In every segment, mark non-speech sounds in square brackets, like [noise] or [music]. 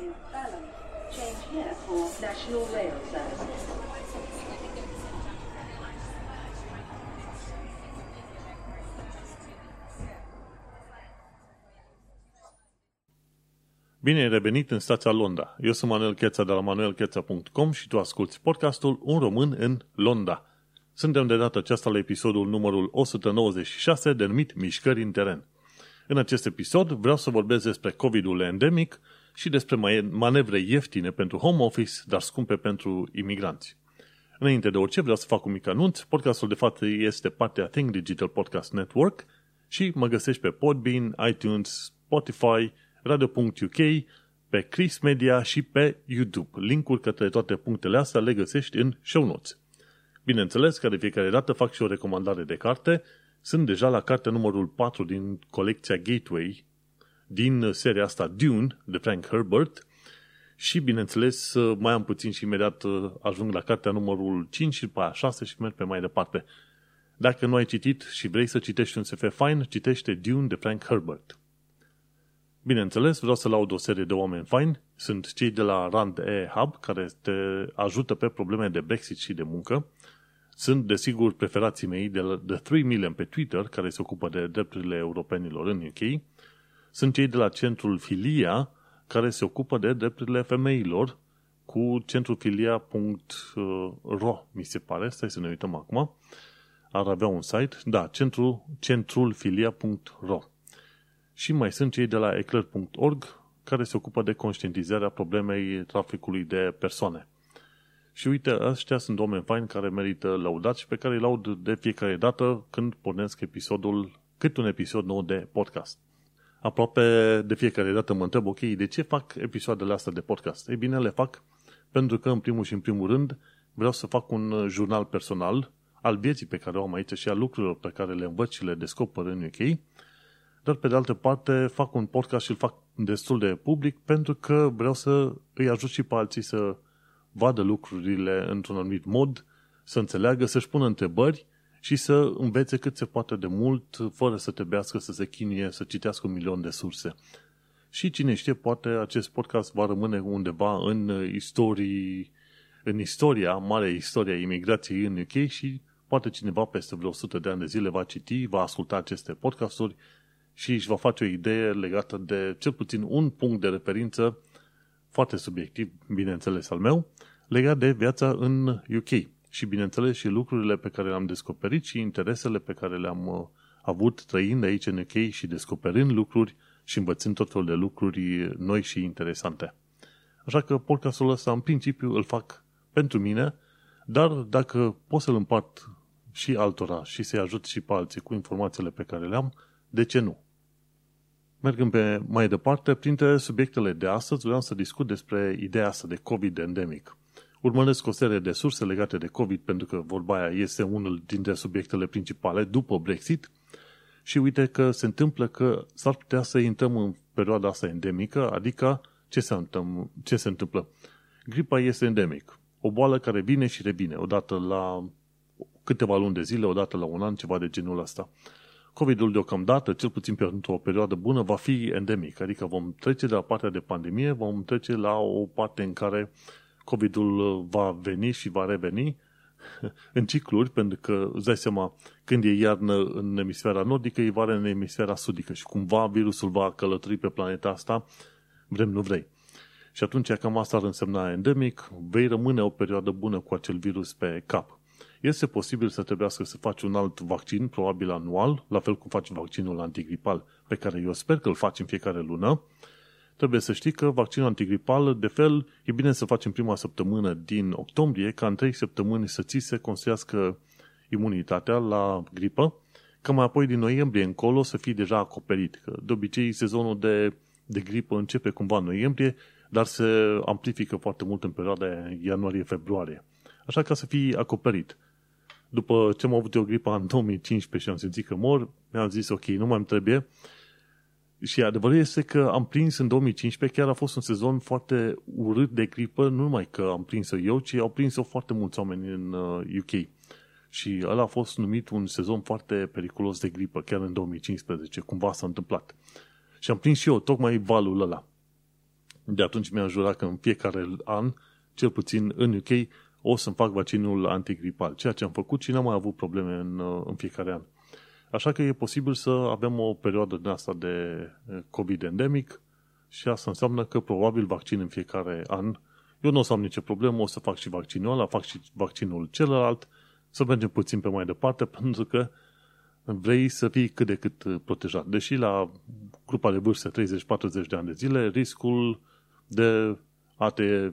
in Balham. Change here for National Rail Services. Bine ai revenit în stația Londra. Eu sunt Manuel Cheța de la manuelcheța.com și tu asculti podcastul Un român în Londra. Suntem de data aceasta la episodul numărul 196 denumit Mișcări în teren. În acest episod vreau să vorbesc despre COVID-ul endemic și despre manevre ieftine pentru home office, dar scumpe pentru imigranți. Înainte de orice, vreau să fac un mic anunț. Podcastul de fapt este partea Think Digital Podcast Network și mă găsești pe Podbean, iTunes, Spotify, radio.uk, pe Chris Media și pe YouTube. Linkuri către toate punctele astea le găsești în show notes. Bineînțeles că de fiecare dată fac și o recomandare de carte. Sunt deja la cartea numărul 4 din colecția Gateway din seria asta Dune de Frank Herbert și bineînțeles mai am puțin și imediat ajung la cartea numărul 5 și pe 6 și merg pe mai departe. Dacă nu ai citit și vrei să citești un SF fain, citește Dune de Frank Herbert. Bineînțeles, vreau să laud o serie de oameni faini. Sunt cei de la Rand E Hub, care te ajută pe probleme de Brexit și de muncă. Sunt, desigur, preferații mei de, la, de 3 Million pe Twitter, care se ocupă de drepturile europenilor în UK. Sunt cei de la centrul Filia, care se ocupă de drepturile femeilor, cu centrul filia.ro, mi se pare. Stai să ne uităm acum. Ar avea un site. Da, centrul, centrulfilia.ro. Și mai sunt cei de la eclair.org, care se ocupă de conștientizarea problemei traficului de persoane. Și uite, ăștia sunt oameni faini care merită laudați și pe care îi laud de fiecare dată când pornesc episodul, cât un episod nou de podcast. Aproape de fiecare dată mă întreb, ok, de ce fac episoadele astea de podcast? Ei bine, le fac pentru că, în primul și în primul rând, vreau să fac un jurnal personal al vieții pe care o am aici și a lucrurilor pe care le învăț și le descoper în UK, dar pe de altă parte fac un podcast și îl fac destul de public pentru că vreau să îi ajut și pe alții să vadă lucrurile într-un anumit mod, să înțeleagă, să-și pună întrebări și să învețe cât se poate de mult, fără să trebuiască să se chinie, să citească un milion de surse. Și cine știe, poate acest podcast va rămâne undeva în istorii, în istoria, mare istoria imigrației în UK și poate cineva peste vreo 100 de ani de zile va citi, va asculta aceste podcasturi și își va face o idee legată de cel puțin un punct de referință foarte subiectiv, bineînțeles al meu, legat de viața în UK și bineînțeles și lucrurile pe care le-am descoperit și interesele pe care le-am uh, avut trăind aici în UK și descoperind lucruri și învățând tot felul de lucruri noi și interesante. Așa că podcastul ăsta în principiu îl fac pentru mine, dar dacă pot să-l împart și altora și să-i ajut și pe alții cu informațiile pe care le am, de ce nu? Mergând pe mai departe, printre subiectele de astăzi vreau să discut despre ideea asta de COVID endemic. Urmăresc o serie de surse legate de COVID pentru că vorba aia este unul dintre subiectele principale după Brexit și uite că se întâmplă că s-ar putea să intrăm în perioada asta endemică, adică ce se, întâmplă? ce se întâmplă? Gripa este endemic. O boală care vine și revine, odată la câteva luni de zile, odată la un an, ceva de genul ăsta. COVID-ul deocamdată, cel puțin pentru o perioadă bună, va fi endemic, adică vom trece de la partea de pandemie, vom trece la o parte în care COVID-ul va veni și va reveni [laughs] în cicluri, pentru că îți dai seama, când e iarnă în emisfera nordică, e vară în emisfera sudică și cumva virusul va călători pe planeta asta, vrem nu vrei. Și atunci, cam asta ar însemna endemic, vei rămâne o perioadă bună cu acel virus pe cap. Este posibil să trebuiască să faci un alt vaccin, probabil anual, la fel cum faci vaccinul antigripal, pe care eu sper că îl faci în fiecare lună. Trebuie să știi că vaccinul antigripal, de fel, e bine să faci în prima săptămână din octombrie, ca în trei săptămâni să ți se construiască imunitatea la gripă, ca mai apoi din noiembrie încolo să fii deja acoperit. Că de obicei sezonul de, de gripă începe cumva în noiembrie, dar se amplifică foarte mult în perioada ianuarie-februarie. Așa ca să fii acoperit după ce am avut eu gripa în 2015 și am simțit că mor, mi-am zis, ok, nu mai îmi trebuie. Și adevărul este că am prins în 2015, chiar a fost un sezon foarte urât de gripă, nu numai că am prins-o eu, ci au prins-o foarte mulți oameni în UK. Uh, și ăla a fost numit un sezon foarte periculos de gripă, chiar în 2015, cumva s-a întâmplat. Și am prins și eu tocmai valul ăla. De atunci mi-am jurat că în fiecare an, cel puțin în UK, o să-mi fac vaccinul antigripal, ceea ce am făcut și n-am mai avut probleme în, în fiecare an. Așa că e posibil să avem o perioadă din asta de COVID endemic și asta înseamnă că probabil vaccin în fiecare an. Eu nu o să am nicio problemă, o să fac și vaccinul ăla, fac și vaccinul celălalt, să mergem puțin pe mai departe, [laughs] pentru că vrei să fii cât de cât protejat. Deși la grupa de vârstă 30-40 de ani de zile, riscul de a te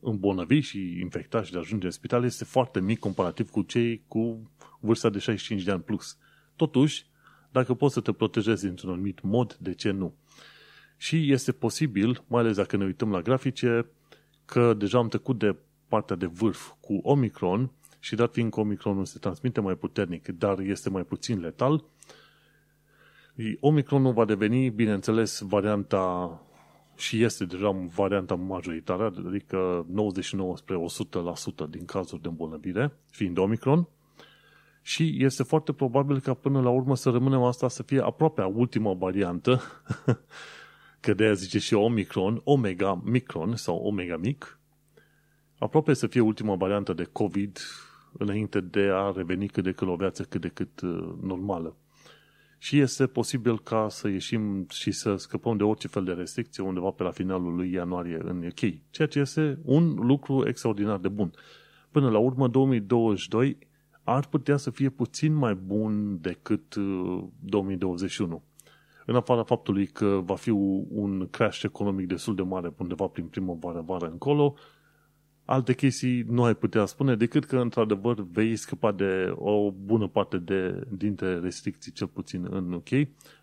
îmbolnăvi și infecta și de a ajunge în spital este foarte mic comparativ cu cei cu vârsta de 65 de ani plus. Totuși, dacă poți să te protejezi într-un anumit mod, de ce nu? Și este posibil, mai ales dacă ne uităm la grafice, că deja am trecut de partea de vârf cu Omicron și dat fiind că Omicronul se transmite mai puternic, dar este mai puțin letal, Omicronul va deveni, bineînțeles, varianta și este deja varianta majoritară, adică 99 spre 100% din cazuri de îmbolnăvire, fiind Omicron, și este foarte probabil ca până la urmă să rămânem asta să fie aproape a ultima variantă, [laughs] că de aia zice și Omicron, Omega Micron sau Omega Mic, aproape să fie ultima variantă de COVID înainte de a reveni cât de cât o viață cât de cât uh, normală. Și este posibil ca să ieșim și să scăpăm de orice fel de restricție undeva pe la finalul lui ianuarie în UK, ceea ce este un lucru extraordinar de bun. Până la urmă, 2022 ar putea să fie puțin mai bun decât 2021. Uh, în afara faptului că va fi un crash economic destul de mare undeva prin primăvară, vară încolo, alte chestii nu ai putea spune decât că, într-adevăr, vei scăpa de o bună parte de, dintre restricții, cel puțin în UK,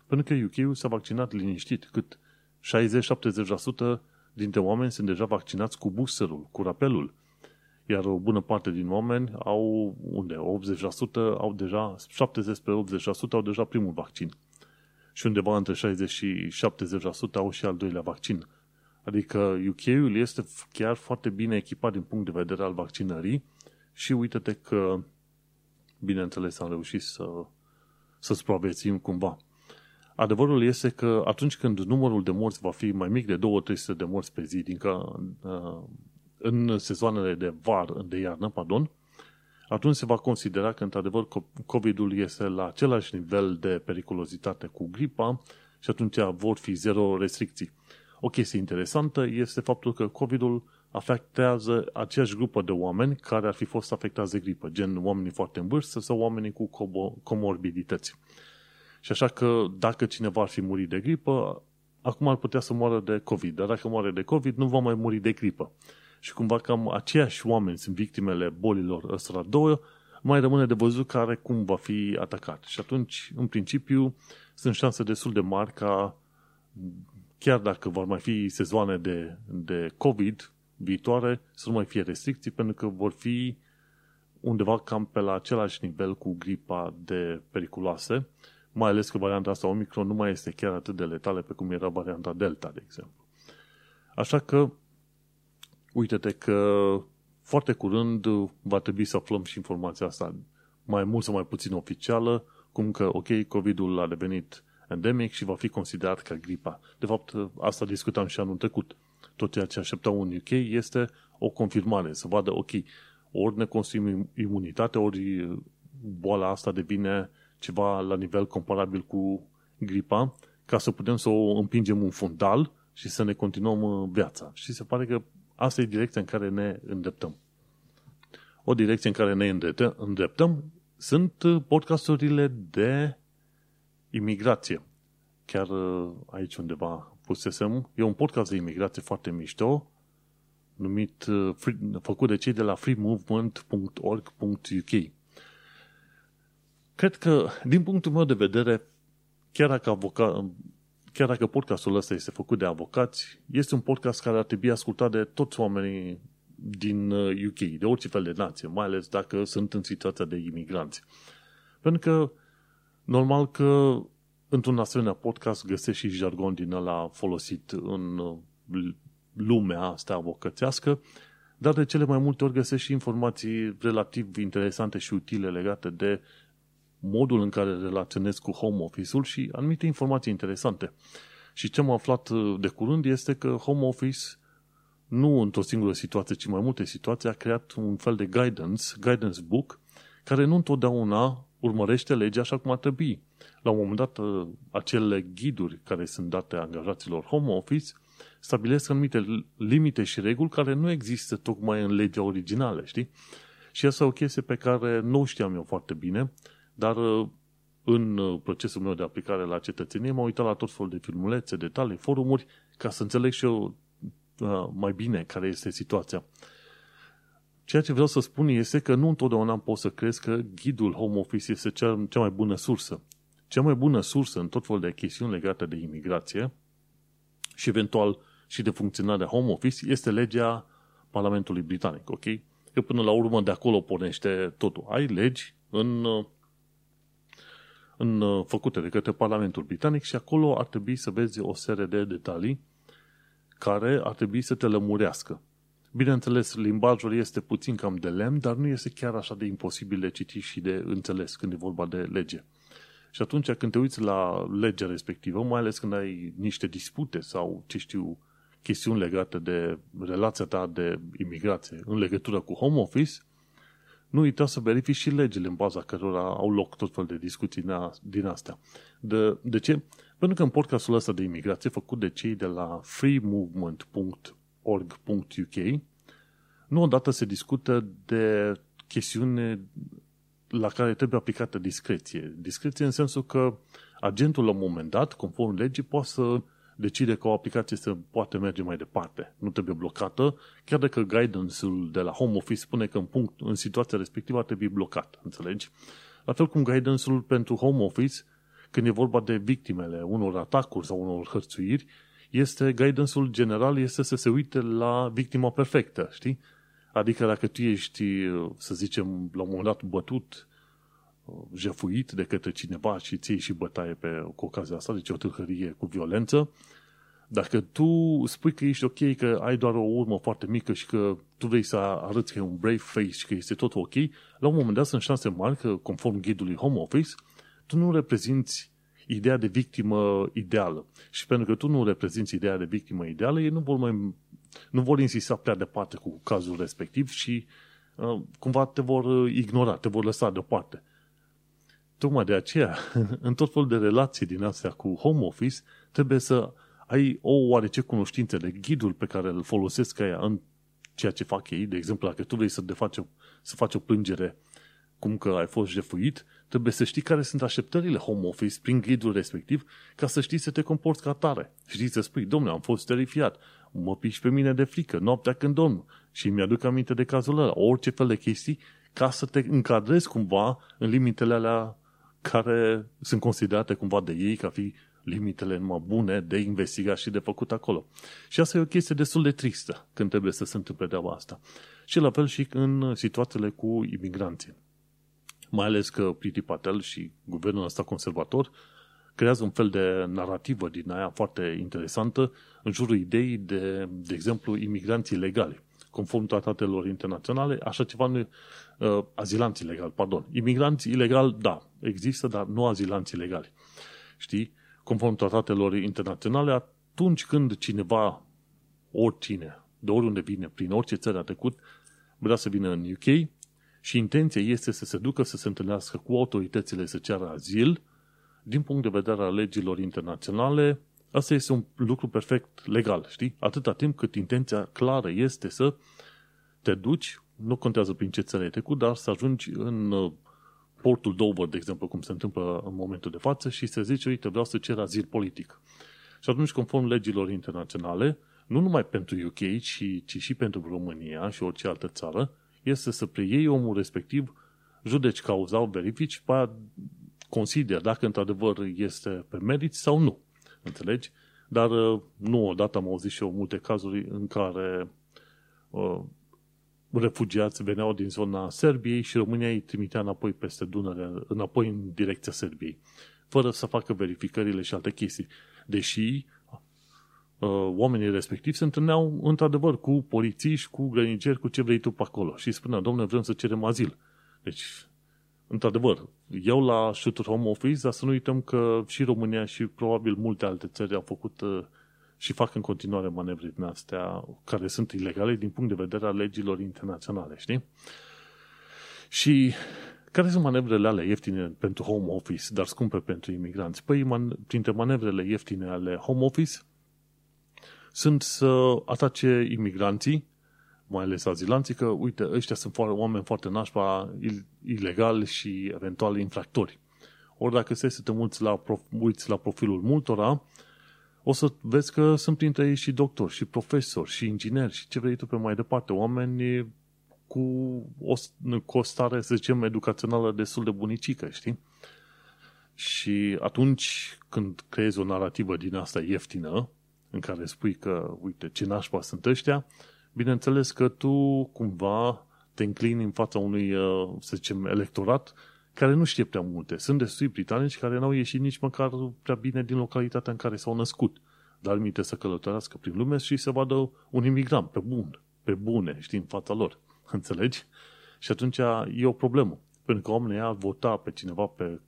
pentru că UK-ul s-a vaccinat liniștit, cât 60-70% dintre oameni sunt deja vaccinați cu boosterul, cu rapelul. Iar o bună parte din oameni au, unde? 80% au deja, 70-80% au deja primul vaccin. Și undeva între 60 și 70% au și al doilea vaccin. Adică UK-ul este chiar foarte bine echipat din punct de vedere al vaccinării și uite-te că, bineînțeles, am reușit să, să supraviețuim cumva. Adevărul este că atunci când numărul de morți va fi mai mic de 2-300 de morți pe zi, din ca, uh, în sezoanele de var, de iarnă, pardon, atunci se va considera că, într-adevăr, COVID-ul este la același nivel de periculozitate cu gripa și atunci vor fi zero restricții. O chestie interesantă este faptul că COVID-ul afectează aceeași grupă de oameni care ar fi fost afectați de gripă, gen oamenii foarte în vârstă sau oamenii cu comorbidități. Și așa că dacă cineva ar fi murit de gripă, acum ar putea să moară de COVID, dar dacă moare de COVID, nu va mai muri de gripă. Și cumva cam aceiași oameni sunt victimele bolilor ăstora două, mai rămâne de văzut care cum va fi atacat. Și atunci, în principiu, sunt șanse destul de mari ca chiar dacă vor mai fi sezoane de, de COVID viitoare, să nu mai fie restricții, pentru că vor fi undeva cam pe la același nivel cu gripa de periculoase, mai ales că varianta asta Omicron nu mai este chiar atât de letală pe cum era varianta Delta, de exemplu. Așa că, uite-te că foarte curând va trebui să aflăm și informația asta mai mult sau mai puțin oficială, cum că, ok, COVID-ul a devenit endemic și va fi considerat ca gripa. De fapt, asta discutam și anul trecut. Tot ceea ce așteptau în UK este o confirmare, să vadă, ok, ori ne construim imunitate, ori boala asta devine ceva la nivel comparabil cu gripa, ca să putem să o împingem în fundal și să ne continuăm uh, viața. Și se pare că asta e direcția în care ne îndreptăm. O direcție în care ne îndreptăm sunt uh, podcasturile de imigrație. Chiar uh, aici undeva pusesem. E un podcast de imigrație foarte mișto, numit, uh, făcut de cei de la freemovement.org.uk. Cred că, din punctul meu de vedere, chiar dacă, avoca, chiar dacă podcastul ăsta este făcut de avocați, este un podcast care ar trebui ascultat de toți oamenii din UK, uh, de orice fel de nație, mai ales dacă sunt în situația de imigranți. Pentru că Normal că într-un asemenea podcast găsești și jargon din ăla folosit în uh, lumea asta avocățească, dar de cele mai multe ori găsești și informații relativ interesante și utile legate de modul în care relaționezi cu home office-ul și anumite informații interesante. Și ce am aflat uh, de curând este că Home Office nu într-o singură situație, ci mai multe situații, a creat un fel de guidance, guidance book, care nu întotdeauna urmărește legea așa cum ar trebui. La un moment dat, uh, acele ghiduri care sunt date angajaților home office stabilesc anumite limite și reguli care nu există tocmai în legea originală, știi? Și asta e o chestie pe care nu știam eu foarte bine, dar uh, în uh, procesul meu de aplicare la cetățenie m-am uitat la tot felul de filmulețe, detalii, forumuri, ca să înțeleg și eu mai bine care este situația. Ceea ce vreau să spun este că nu întotdeauna pot să crezi că ghidul home office este cea, cea mai bună sursă. Cea mai bună sursă în tot felul de chestiuni legate de imigrație și eventual și de funcționarea home office este legea Parlamentului Britanic, ok? Că până la urmă de acolo pornește totul. Ai legi în, în făcute de către Parlamentul Britanic și acolo ar trebui să vezi o serie de detalii care ar trebui să te lămurească. Bineînțeles, limbajul este puțin cam de lemn, dar nu este chiar așa de imposibil de citit și de înțeles când e vorba de lege. Și atunci când te uiți la legea respectivă, mai ales când ai niște dispute sau, ce știu, chestiuni legate de relația ta de imigrație în legătură cu home office, nu uita să verifici și legile în baza cărora au loc tot fel de discuții din astea. De, de ce? Pentru că în podcastul ăsta de imigrație, făcut de cei de la freemovement.org.uk, nu odată se discută de chestiune la care trebuie aplicată discreție. Discreție în sensul că agentul la un moment dat, conform legii, poate să decide că o aplicație să poate merge mai departe. Nu trebuie blocată, chiar dacă guidance-ul de la Home Office spune că în, punct, în situația respectivă ar trebui blocat. Înțelegi? La fel cum guidance-ul pentru Home Office, când e vorba de victimele unor atacuri sau unor hărțuiri, este, guidance-ul general este să se uite la victima perfectă, știi? Adică dacă tu ești, să zicem, la un moment dat bătut, jefuit de către cineva și ții și bătaie pe, cu ocazia asta, deci o tâlhărie cu violență, dacă tu spui că ești ok, că ai doar o urmă foarte mică și că tu vrei să arăți că e un brave face și că este tot ok, la un moment dat sunt șanse mari că, conform ghidului Home Office, tu nu reprezinți ideea de victimă ideală. Și pentru că tu nu reprezinți ideea de victimă ideală, ei nu vor mai nu vor insista prea departe cu cazul respectiv și uh, cumva te vor uh, ignora, te vor lăsa deoparte. Tocmai de aceea, [laughs] în tot felul de relații din astea cu home office, trebuie să ai o oarece cunoștință de ghidul pe care îl folosesc aia în ceea ce fac ei. De exemplu, dacă tu vrei să, faci o, să faci o plângere cum că ai fost jefuit, trebuie să știi care sunt așteptările home office prin ghidul respectiv ca să știi să te comporți ca tare. Știi să spui, domnule, am fost terifiat, mă piși pe mine de frică, noaptea când dorm și mi-aduc aminte de cazul ăla, orice fel de chestii, ca să te încadrezi cumva în limitele alea care sunt considerate cumva de ei ca fi limitele numai bune de investigat și de făcut acolo. Și asta e o chestie destul de tristă când trebuie să se întâmple de asta. Și la fel și în situațiile cu imigranții. Mai ales că Priti Patel și guvernul ăsta conservator creează un fel de narrativă din aia foarte interesantă în jurul ideii de, de exemplu, imigranții legali. Conform tratatelor internaționale, așa ceva nu uh, azilanți ilegali, pardon. Imigranți ilegali, da, există, dar nu azilanți ilegali. Știi? Conform tratatelor internaționale, atunci când cineva, oricine, de oriunde vine, prin orice țară a trecut, vrea să vină în UK și intenția este să se ducă să se întâlnească cu autoritățile să ceară azil, din punct de vedere al legilor internaționale, asta este un lucru perfect legal, știi? Atâta timp cât intenția clară este să te duci, nu contează prin ce țară ai trecut, dar să ajungi în uh, portul Dover, de exemplu, cum se întâmplă în momentul de față, și să zici, uite, vreau să cer azil politic. Și atunci, conform legilor internaționale, nu numai pentru UK, ci, ci și pentru România și orice altă țară, este să preiei omul respectiv, judeci cauza, verifici, pe aia consider dacă într-adevăr este pe merit sau nu. Înțelegi? Dar uh, nu odată am auzit și eu multe cazuri în care uh, refugiați veneau din zona Serbiei și România îi trimitea înapoi peste Dunăre, înapoi în direcția Serbiei, fără să facă verificările și alte chestii. Deși uh, oamenii respectivi se întâlneau într-adevăr cu polițiști, cu grăniceri, cu ce vrei tu pe acolo și spunea, domnule, vrem să cerem azil. Deci într-adevăr, eu la Shooter Home Office, dar să nu uităm că și România și probabil multe alte țări au făcut uh, și fac în continuare manevre din astea care sunt ilegale din punct de vedere al legilor internaționale, știi? Și care sunt manevrele alea ieftine pentru home office, dar scumpe pentru imigranți? Păi, man, printre manevrele ieftine ale home office sunt să atace imigranții, mai ales azilanții, că, uite, ăștia sunt foarte, oameni foarte nașpa, ilegali și eventual infractori. Ori dacă se să te uiți la, prof, uiți la profilul multora, o să vezi că sunt printre ei și doctori, și profesori, și ingineri, și ce vrei tu pe mai departe. Oameni cu o, cu o stare, să zicem, educațională destul de bunicică, știi? Și atunci când creezi o narrativă din asta ieftină, în care spui că, uite, ce nașpa sunt ăștia, bineînțeles că tu cumva te înclini în fața unui, uh, să zicem, electorat care nu știe prea multe. Sunt destui britanici care n-au ieșit nici măcar prea bine din localitatea în care s-au născut. Dar minte să călătorească prin lume și să vadă un imigrant pe bun, pe bune, știi, în fața lor. [laughs] Înțelegi? Și atunci e o problemă. Pentru că oamenii ar vota pe cineva pe,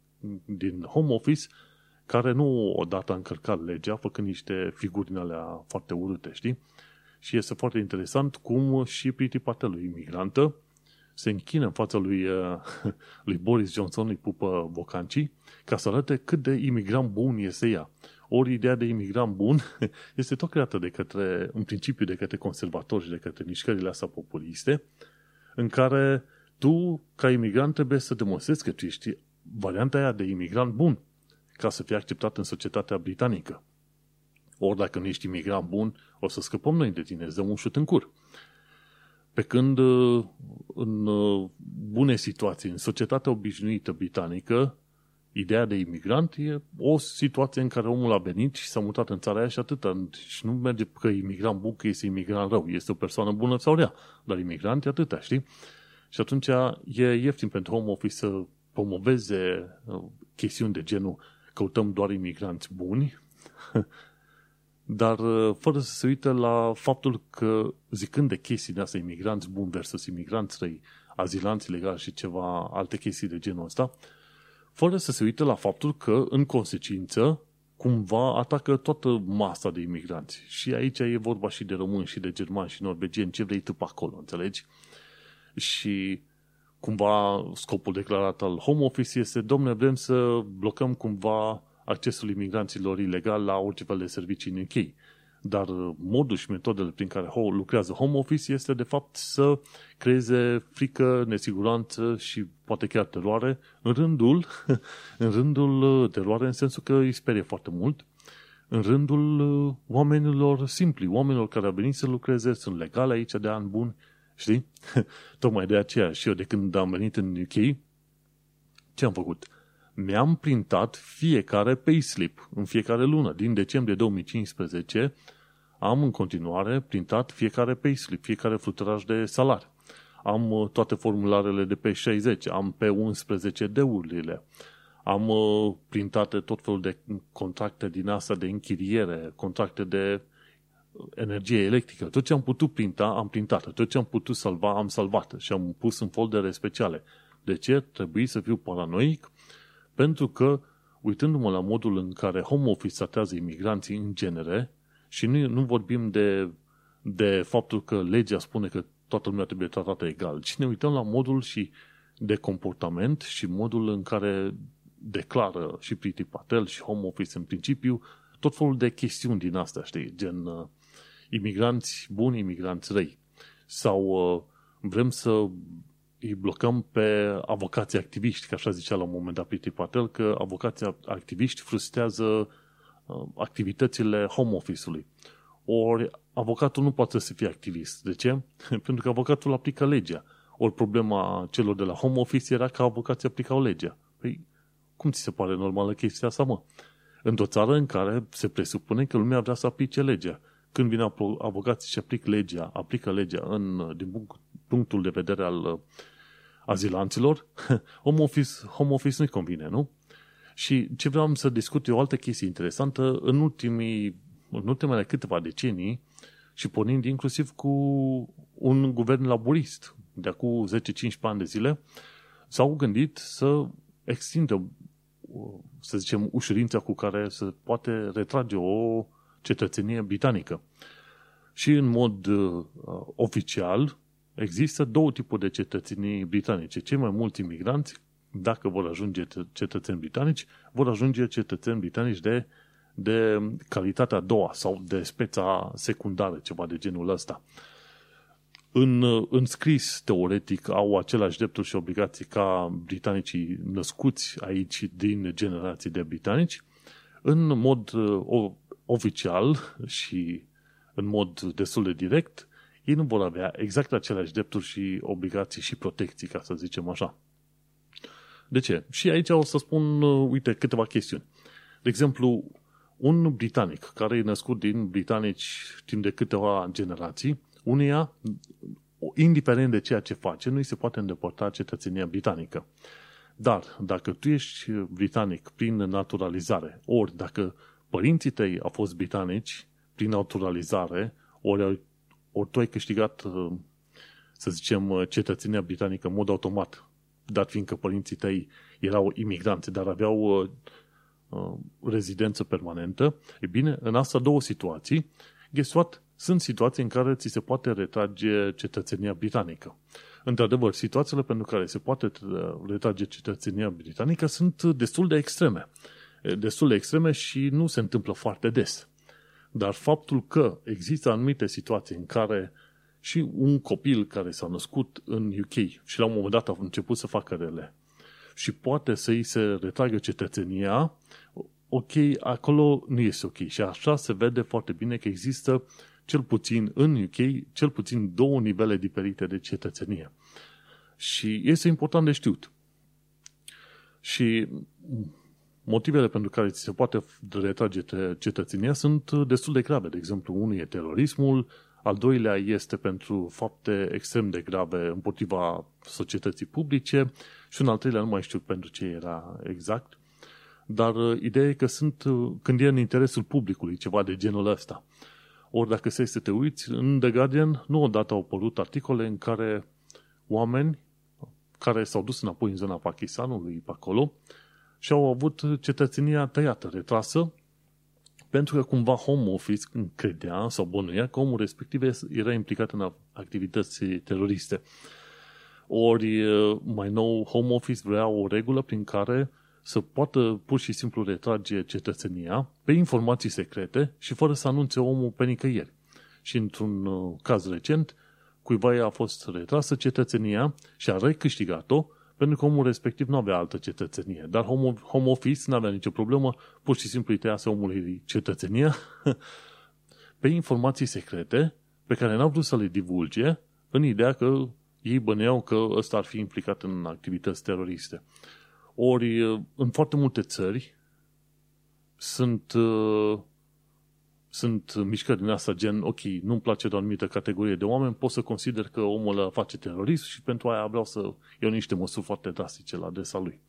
din home office care nu odată a încărcat legea, făcând niște figuri din alea foarte urâte, știi? Și este foarte interesant cum și Priti Patel, imigrantă, se închină în fața lui, uh, [laughs] lui Boris Johnson, îi pupă bocancii, ca să arate cât de imigrant bun este ea. Ori ideea de imigrant bun [laughs] este tot creată de către, în principiu, de către conservatori și de către mișcările astea populiste, în care tu, ca imigrant, trebuie să demonstrezi că tu ești varianta aia de imigrant bun, ca să fie acceptat în societatea britanică. Ori dacă nu ești imigrant bun, o să scăpăm noi de tine, îți dăm un șut în cur. Pe când uh, în uh, bune situații, în societatea obișnuită britanică, ideea de imigrant e o situație în care omul a venit și s-a mutat în țara aia și atât. Și nu merge că e imigrant bun, că este imigrant rău. Este o persoană bună sau rea. Dar imigrant e atâta, știi? Și atunci e ieftin pentru home office să promoveze uh, chestiuni de genul căutăm doar imigranți buni [laughs] dar uh, fără să se uite la faptul că, zicând de chestii de astea, imigranți buni versus imigranți răi, azilanți legali și ceva alte chestii de genul ăsta, fără să se uite la faptul că, în consecință, cumva atacă toată masa de imigranți. Și aici e vorba și de români, și de germani, și norvegieni, ce vrei tu pe acolo, înțelegi? Și cumva scopul declarat al Home Office este, domne, vrem să blocăm cumva accesul imigranților ilegal la orice fel de servicii în UK. Dar modul și metodele prin care lucrează home office este de fapt să creeze frică, nesiguranță și poate chiar teroare în rândul, [laughs] în rândul teroare în sensul că îi sperie foarte mult, în rândul oamenilor simpli, oamenilor care au venit să lucreze, sunt legale aici de an bun, știi? [laughs] Tocmai de aceea și eu de când am venit în UK, ce am făcut? Mi-am printat fiecare payslip în fiecare lună. Din decembrie 2015 am în continuare printat fiecare payslip, fiecare fluturaj de salar. Am uh, toate formularele de pe 60, am pe 11 deurile, am uh, printate tot felul de contracte din asta de închiriere, contracte de energie electrică. Tot ce am putut printa, am printat. Tot ce am putut salva, am salvat și am pus în foldere speciale. De ce? Trebuie să fiu paranoic pentru că, uitându-mă la modul în care home office tratează imigranții în genere, și nu, nu vorbim de, de faptul că legea spune că toată lumea trebuie tratată egal, ci ne uităm la modul și de comportament și modul în care declară și Priti Patel și Home Office în principiu tot felul de chestiuni din astea, știi, gen uh, imigranți buni, imigranți răi. Sau uh, vrem să îi blocăm pe avocații activiști, că așa zicea la un moment dat Priti Patel, că avocații activiști frustrează uh, activitățile home office-ului. Ori avocatul nu poate să fie activist. De ce? [laughs] Pentru că avocatul aplică legea. Ori problema celor de la home office era că avocații aplicau legea. Păi, cum ți se pare normală chestia asta, mă? Într-o țară în care se presupune că lumea vrea să aplice legea. Când vine avocații și aplică legea, aplică legea în, din punctul de vedere al uh, azilanților, [laughs] home office, home office nu-i convine, nu? Și ce vreau să discut e o altă chestie interesantă. În, ultimii, în ultimele câteva decenii și pornind inclusiv cu un guvern laborist de acum 10-15 ani de zile, s-au gândit să extindă, să zicem, ușurința cu care se poate retrage o cetățenie britanică. Și în mod uh, oficial există două tipuri de cetățenii britanice. Cei mai mulți imigranți, dacă vor ajunge cetățeni britanici, vor ajunge cetățeni britanici de, de calitatea a doua sau de speța secundară, ceva de genul ăsta. În, în scris, teoretic, au același drepturi și obligații ca britanicii născuți aici din generații de britanici. În mod uh, oficial și în mod destul de direct, ei nu vor avea exact aceleași drepturi și obligații și protecții, ca să zicem așa. De ce? Și aici o să spun, uh, uite, câteva chestiuni. De exemplu, un britanic care e născut din britanici timp de câteva generații, unia, indiferent de ceea ce face, nu îi se poate îndepărta cetățenia britanică. Dar dacă tu ești britanic prin naturalizare, ori dacă părinții tăi au fost britanici prin naturalizare, ori, ori tu ai câștigat, uh, să zicem, uh, cetățenia britanică în mod automat, dat fiindcă părinții tăi erau imigranți, dar aveau uh, uh, rezidență permanentă, e bine, în asta două situații, guess what? Sunt situații în care ți se poate retrage cetățenia britanică. Într-adevăr, situațiile pentru care se poate retrage cetățenia britanică sunt destul de extreme. Destul de extreme și nu se întâmplă foarte des. Dar faptul că există anumite situații în care și un copil care s-a născut în UK și la un moment dat a început să facă rele și poate să îi se retragă cetățenia, ok, acolo nu este ok. Și așa se vede foarte bine că există cel puțin în UK, cel puțin două nivele diferite de cetățenie. Și este important de știut. Și motivele pentru care ți se poate retrage cetățenia sunt destul de grave. De exemplu, unul e terorismul, al doilea este pentru fapte extrem de grave împotriva societății publice și un al treilea nu mai știu pentru ce era exact. Dar uh, ideea e că sunt, uh, când e în interesul publicului, ceva de genul ăsta. Ori dacă se să te uiți, în The Guardian nu odată au apărut articole în care oameni care s-au dus înapoi în zona Pakistanului, pe acolo, și au avut cetățenia tăiată, retrasă, pentru că cumva home office credea sau bănuia că omul respectiv era implicat în activități teroriste. Ori, mai nou, home office vrea o regulă prin care să poată pur și simplu retrage cetățenia pe informații secrete și fără să anunțe omul pe nicăieri. Și într-un uh, caz recent, cuiva a fost retrasă cetățenia și a recâștigat-o pentru că omul respectiv nu avea altă cetățenie. Dar home, home office nu avea nicio problemă, pur și simplu îi tăiase omului cetățenia [laughs] pe informații secrete pe care n-au vrut să le divulge în ideea că ei băneau că ăsta ar fi implicat în activități teroriste. Ori, în foarte multe țări sunt, uh, sunt mișcări din asta gen, ok, nu-mi place de o anumită categorie de oameni, pot să consider că omul ăla face terorism și pentru aia vreau să iau niște măsuri foarte drastice la adresa lui.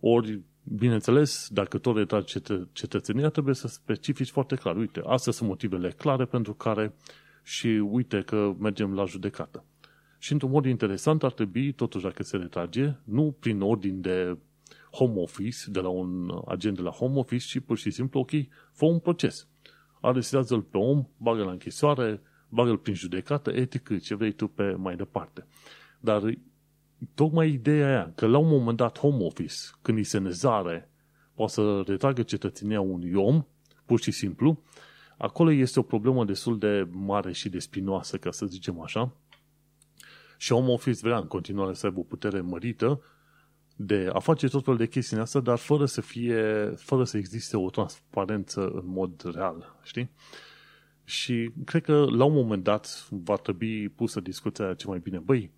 Ori, bineînțeles, dacă tot retragi cetă- cetățenia, trebuie să specifici foarte clar. Uite, astea sunt motivele clare pentru care și uite că mergem la judecată. Și într-un mod interesant ar trebui, totuși dacă se retrage, nu prin ordin de home office, de la un agent de la home office, ci pur și simplu, ok, fă un proces. Arestează-l pe om, bagă la închisoare, bagă-l prin judecată, etic, ce vrei tu pe mai departe. Dar tocmai ideea aia, că la un moment dat home office, când îi se nezare, poate să retragă cetățenia unui om, pur și simplu, acolo este o problemă destul de mare și de spinoasă, ca să zicem așa, și home office vrea în continuare să aibă o putere mărită de a face tot felul de chestii astea, dar fără să fie, fără să existe o transparență în mod real, știi? Și cred că la un moment dat va trebui pusă discuția ce mai bine. Băi,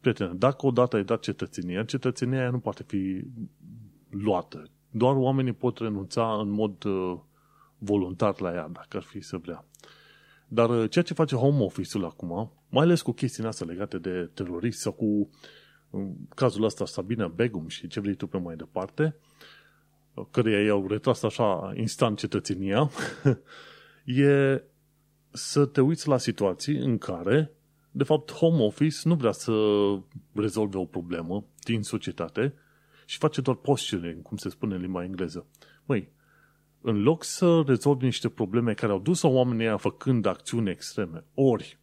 prietene, dacă odată ai dat cetățenia, cetățenia aia nu poate fi luată. Doar oamenii pot renunța în mod uh, voluntar la ea, dacă ar fi să vrea. Dar uh, ceea ce face home office-ul acum, mai ales cu chestiile astea legate de terorism sau cu cazul ăsta Sabina Begum și ce vrei tu pe mai departe, căreia i-au retras așa instant cetățenia, [laughs] e să te uiți la situații în care, de fapt, home office nu vrea să rezolve o problemă, din societate și face doar posturing, cum se spune în limba engleză. Măi, în loc să rezolvi niște probleme care au dus oamenii aia făcând acțiuni extreme, ori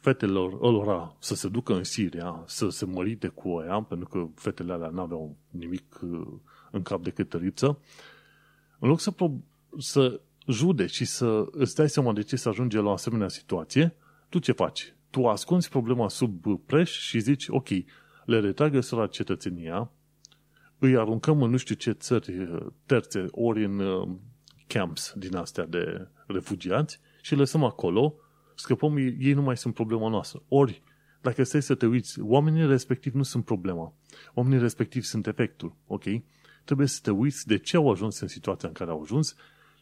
fetelor ălora să se ducă în Siria, să se mărite cu oia, pentru că fetele alea n-aveau nimic uh, în cap decât tăriță, în loc să, pro- să judeci și să îți dai seama de ce să ajunge la o asemenea situație, tu ce faci? Tu ascunzi problema sub preș și zici, ok, le retragă la cetățenia, îi aruncăm în nu știu ce țări uh, terțe, ori în uh, camps din astea de refugiați și le lăsăm acolo, scăpăm, ei nu mai sunt problema noastră. Ori, dacă stai să te uiți, oamenii respectiv nu sunt problema. Oamenii respectiv sunt efectul, ok? Trebuie să te uiți de ce au ajuns în situația în care au ajuns,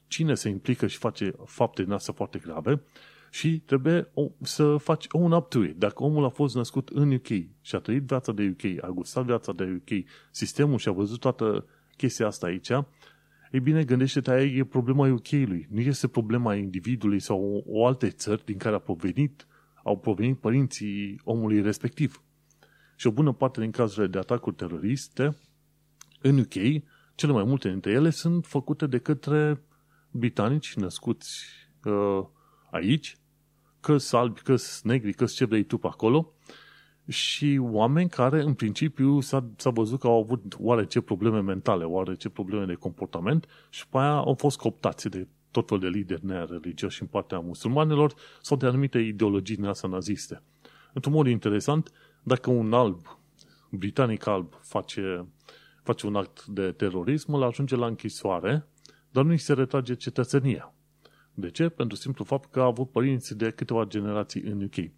cine se implică și face fapte din astea foarte grave și trebuie să faci un up to it. Dacă omul a fost născut în UK și a trăit viața de UK, a gustat viața de UK, sistemul și a văzut toată chestia asta aici, ei bine, gândește-te, aia e problema UK-ului. Nu este problema individului sau o, o alte țări din care a provenit, au provenit părinții omului respectiv. Și o bună parte din cazurile de atacuri teroriste în UK, cele mai multe dintre ele sunt făcute de către britanici născuți uh, aici, că albi, că negri, că ce vrei tu pe acolo, și oameni care, în principiu, s-a, s-a văzut că au avut oarece probleme mentale, oarece probleme de comportament și pe aia au fost cooptați de tot fel de lideri nereligioși în partea musulmanilor sau de anumite ideologii din naziste. Într-un mod interesant, dacă un alb, britanic alb, face, face un act de terorism, îl ajunge la închisoare, dar nu îi se retrage cetățenia. De ce? Pentru simplu fapt că a avut părinți de câteva generații în UK.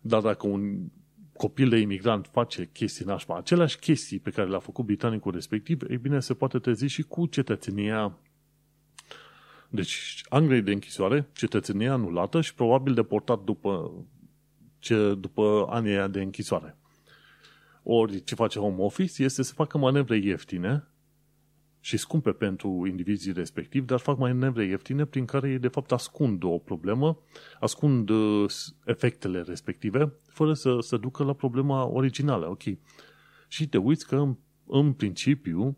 Dar dacă un copil de imigrant face chestii nașpa, aceleași chestii pe care le-a făcut britanicul respectiv, ei bine, se poate trezi și cu cetățenia deci, Angliei de închisoare, cetățenia anulată și probabil deportat după, ce, după anii de închisoare. Ori ce face Home Office este să facă manevre ieftine și scumpe pentru indivizii respectivi, dar fac manevre ieftine prin care ei de fapt ascund o problemă, ascund uh, efectele respective, fără să se ducă la problema originală, ok. Și te uiți că în, în principiu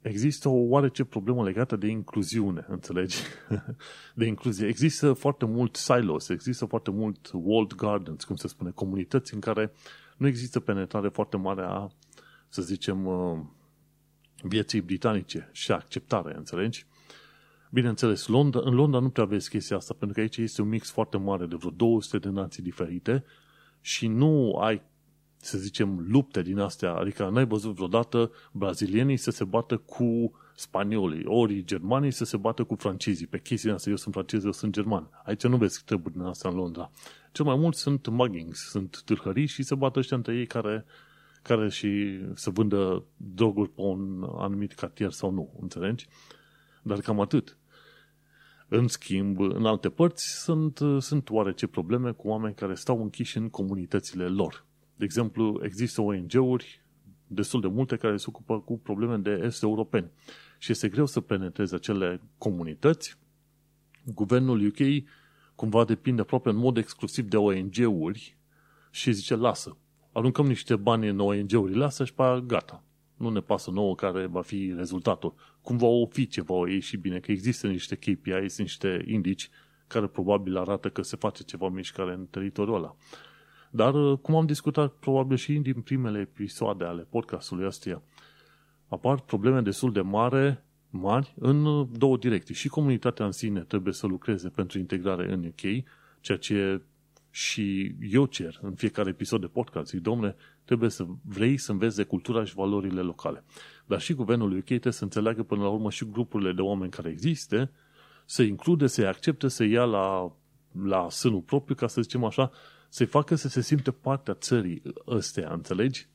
există o oarece problemă legată de incluziune, înțelegi? [laughs] De incluzie. Există foarte mult silos, există foarte mult walled gardens, cum se spune, comunități în care nu există penetrare foarte mare a, să zicem, uh, vieții britanice și acceptare, înțelegi? Bineînțeles, Londra, în Londra nu prea vezi chestia asta, pentru că aici este un mix foarte mare de vreo 200 de nații diferite și nu ai, să zicem, lupte din astea, adică n-ai văzut vreodată brazilienii să se bată cu spaniolii, ori germanii să se bată cu francezii. Pe chestia asta, eu sunt francez, eu sunt german. Aici nu vezi treburi din asta în Londra. Cel mai mult sunt muggings, sunt târhării și se bată ăștia între ei care care și să vândă droguri pe un anumit cartier sau nu, înțelegi? Dar cam atât. În schimb, în alte părți sunt, sunt oarece probleme cu oameni care stau închiși în comunitățile lor. De exemplu, există ONG-uri destul de multe care se ocupă cu probleme de est europeni și este greu să penetreze acele comunități. Guvernul UK cumva depinde aproape în mod exclusiv de ONG-uri și zice, lasă, aruncăm niște bani în ONG-urile astea și pe aia gata. Nu ne pasă nouă care va fi rezultatul. Cum va o fi ceva o ieși bine, că există niște KPIs, niște indici care probabil arată că se face ceva mișcare în teritoriul ăla. Dar, uh, cum am discutat probabil și din primele episoade ale podcastului ăstuia, apar probleme destul de mare, mari în uh, două direcții. Și comunitatea în sine trebuie să lucreze pentru integrare în UK, ceea ce și eu cer în fiecare episod de podcast, zic, domnule, trebuie să vrei să înveți de cultura și valorile locale. Dar și guvernul UK trebuie să înțeleagă până la urmă și grupurile de oameni care există, să include, să-i accepte, să ia la, la sânul propriu, ca să zicem așa, să-i facă să se simte partea țării ăstea, înțelegi?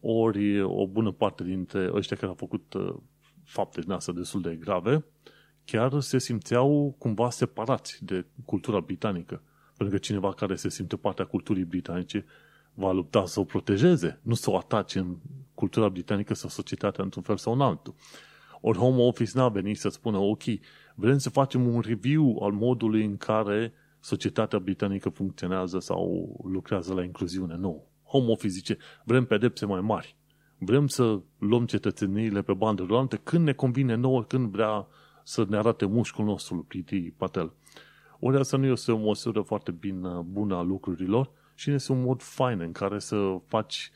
Ori o bună parte dintre ăștia care au făcut uh, fapte din asta destul de grave, chiar se simțeau cumva separați de cultura britanică pentru că cineva care se simte partea culturii britanice va lupta să o protejeze, nu să o atace în cultura britanică sau societatea într-un fel sau în altul. Ori Home Office n-a venit să spună, ok, vrem să facem un review al modului în care societatea britanică funcționează sau lucrează la incluziune. Nu. Home Office zice, vrem pedepse mai mari. Vrem să luăm cetățeniile pe bandă rulantă când ne convine nouă, când vrea să ne arate mușcul nostru, Priti Patel. Ori asta nu este o măsură foarte bine, bună a lucrurilor și nu este un mod fain în care să faci,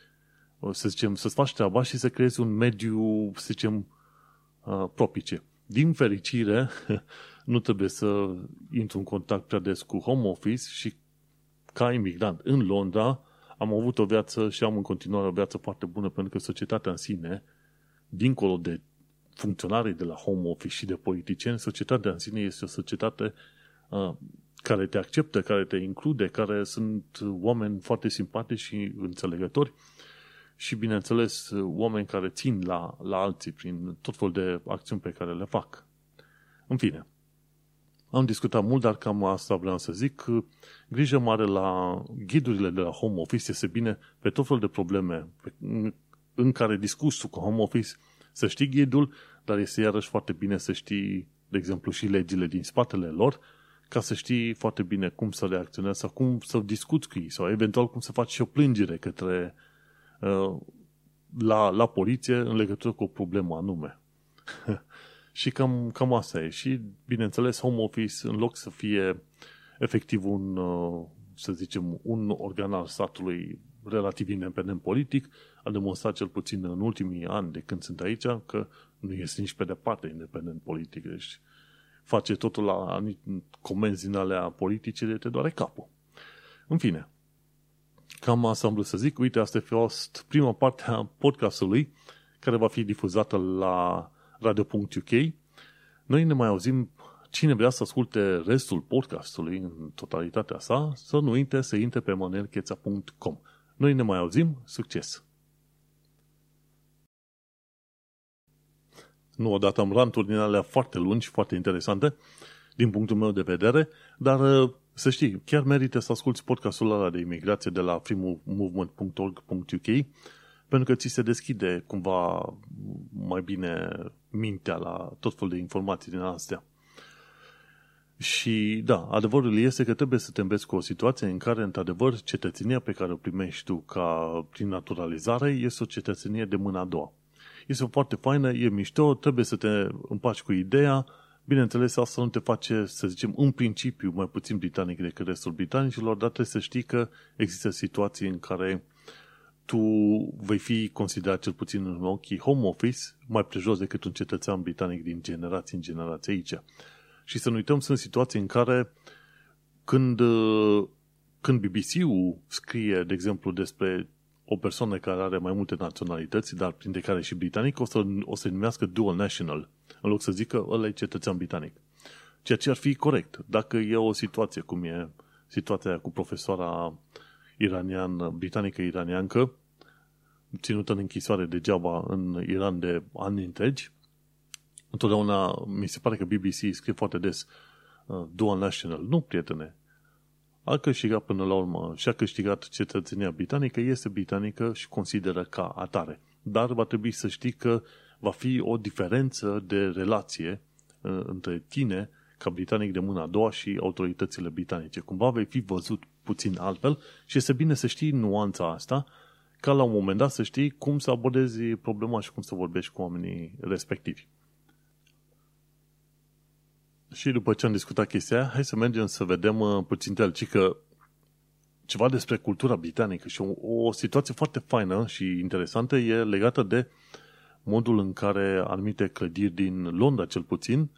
să zicem, să-ți faci treaba și să creezi un mediu, să zicem, propice. Din fericire, [laughs] nu trebuie să intru în contact prea des cu home office și ca imigrant în Londra am avut o viață și am în continuare o viață foarte bună pentru că societatea în sine, dincolo de funcționarii de la home office și de politicieni, societatea în sine este o societate uh, care te acceptă, care te include, care sunt oameni foarte simpatici și înțelegători și, bineînțeles, oameni care țin la, la alții prin tot felul de acțiuni pe care le fac. În fine, am discutat mult, dar cam asta vreau să zic. Grijă mare la ghidurile de la home office este bine pe tot felul de probleme în care discuți cu home office să știi ghidul, dar este iarăși foarte bine să știi, de exemplu, și legile din spatele lor, ca să știi foarte bine cum să reacționezi sau cum să discuți cu ei sau eventual cum să faci și o plângere către uh, la, la poliție în legătură cu o problemă anume. [laughs] și cam, cam asta e. Și, bineînțeles, home office, în loc să fie efectiv un, uh, să zicem, un organ al statului relativ independent politic, a demonstrat cel puțin în ultimii ani de când sunt aici că nu este nici pe departe independent politic. Deci face totul la comenzi din alea politice de te doare capul. În fine, cam asta am vrut să zic. Uite, asta a fost prima parte a podcastului care va fi difuzată la radio.uk. Noi ne mai auzim cine vrea să asculte restul podcastului în totalitatea sa, să nu uite să intre pe manelcheța.com. Noi ne mai auzim, succes! Nu odată am ranturi din alea foarte lungi, foarte interesante, din punctul meu de vedere, dar uh, să știi, chiar merită să asculti podcastul ăla de imigrație de la freemovement.org.uk pentru că ți se deschide cumva mai bine mintea la tot felul de informații din astea. Și da, adevărul este că trebuie să te înveți cu o situație în care, într-adevăr, cetățenia pe care o primești tu ca prin naturalizare este o cetățenie de mâna a doua. Este foarte faină, e mișto, trebuie să te împaci cu ideea, Bineînțeles, asta nu te face, să zicem, în principiu mai puțin britanic decât restul britanicilor, dar trebuie să știi că există situații în care tu vei fi considerat cel puțin în ochii home office mai prejos decât un cetățean britanic din generație în generație aici. Și să nu uităm, sunt situații în care când, când BBC-ul scrie, de exemplu, despre o persoană care are mai multe naționalități, dar printre care și britanic, o să, o să numească dual national, în loc să zică ăla e cetățean britanic. Ceea ce ar fi corect. Dacă e o situație, cum e situația cu profesoara iranian, britanică iraniancă, ținută în închisoare degeaba în Iran de ani întregi, întotdeauna mi se pare că BBC scrie foarte des uh, dual national. Nu, prietene. A câștigat până la urmă și a câștigat cetățenia britanică, este britanică și consideră ca atare. Dar va trebui să știi că va fi o diferență de relație uh, între tine ca britanic de mâna a doua și autoritățile britanice. Cumva vei fi văzut puțin altfel și este bine să știi nuanța asta ca la un moment dat să știi cum să abordezi problema și cum să vorbești cu oamenii respectivi. Și după ce am discutat chestia hai să mergem să vedem uh, puțin de ci că ceva despre cultura britanică și o, o situație foarte faină și interesantă e legată de modul în care anumite clădiri din Londra, cel puțin,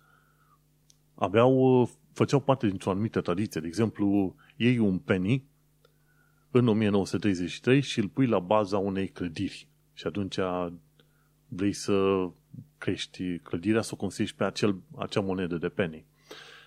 aveau, uh, făceau parte dintr-o anumită tradiție. De exemplu, iei un penny în 1933 și îl pui la baza unei clădiri. Și atunci vrei să crești clădirea, să o construiești pe acel, acea monedă de penny.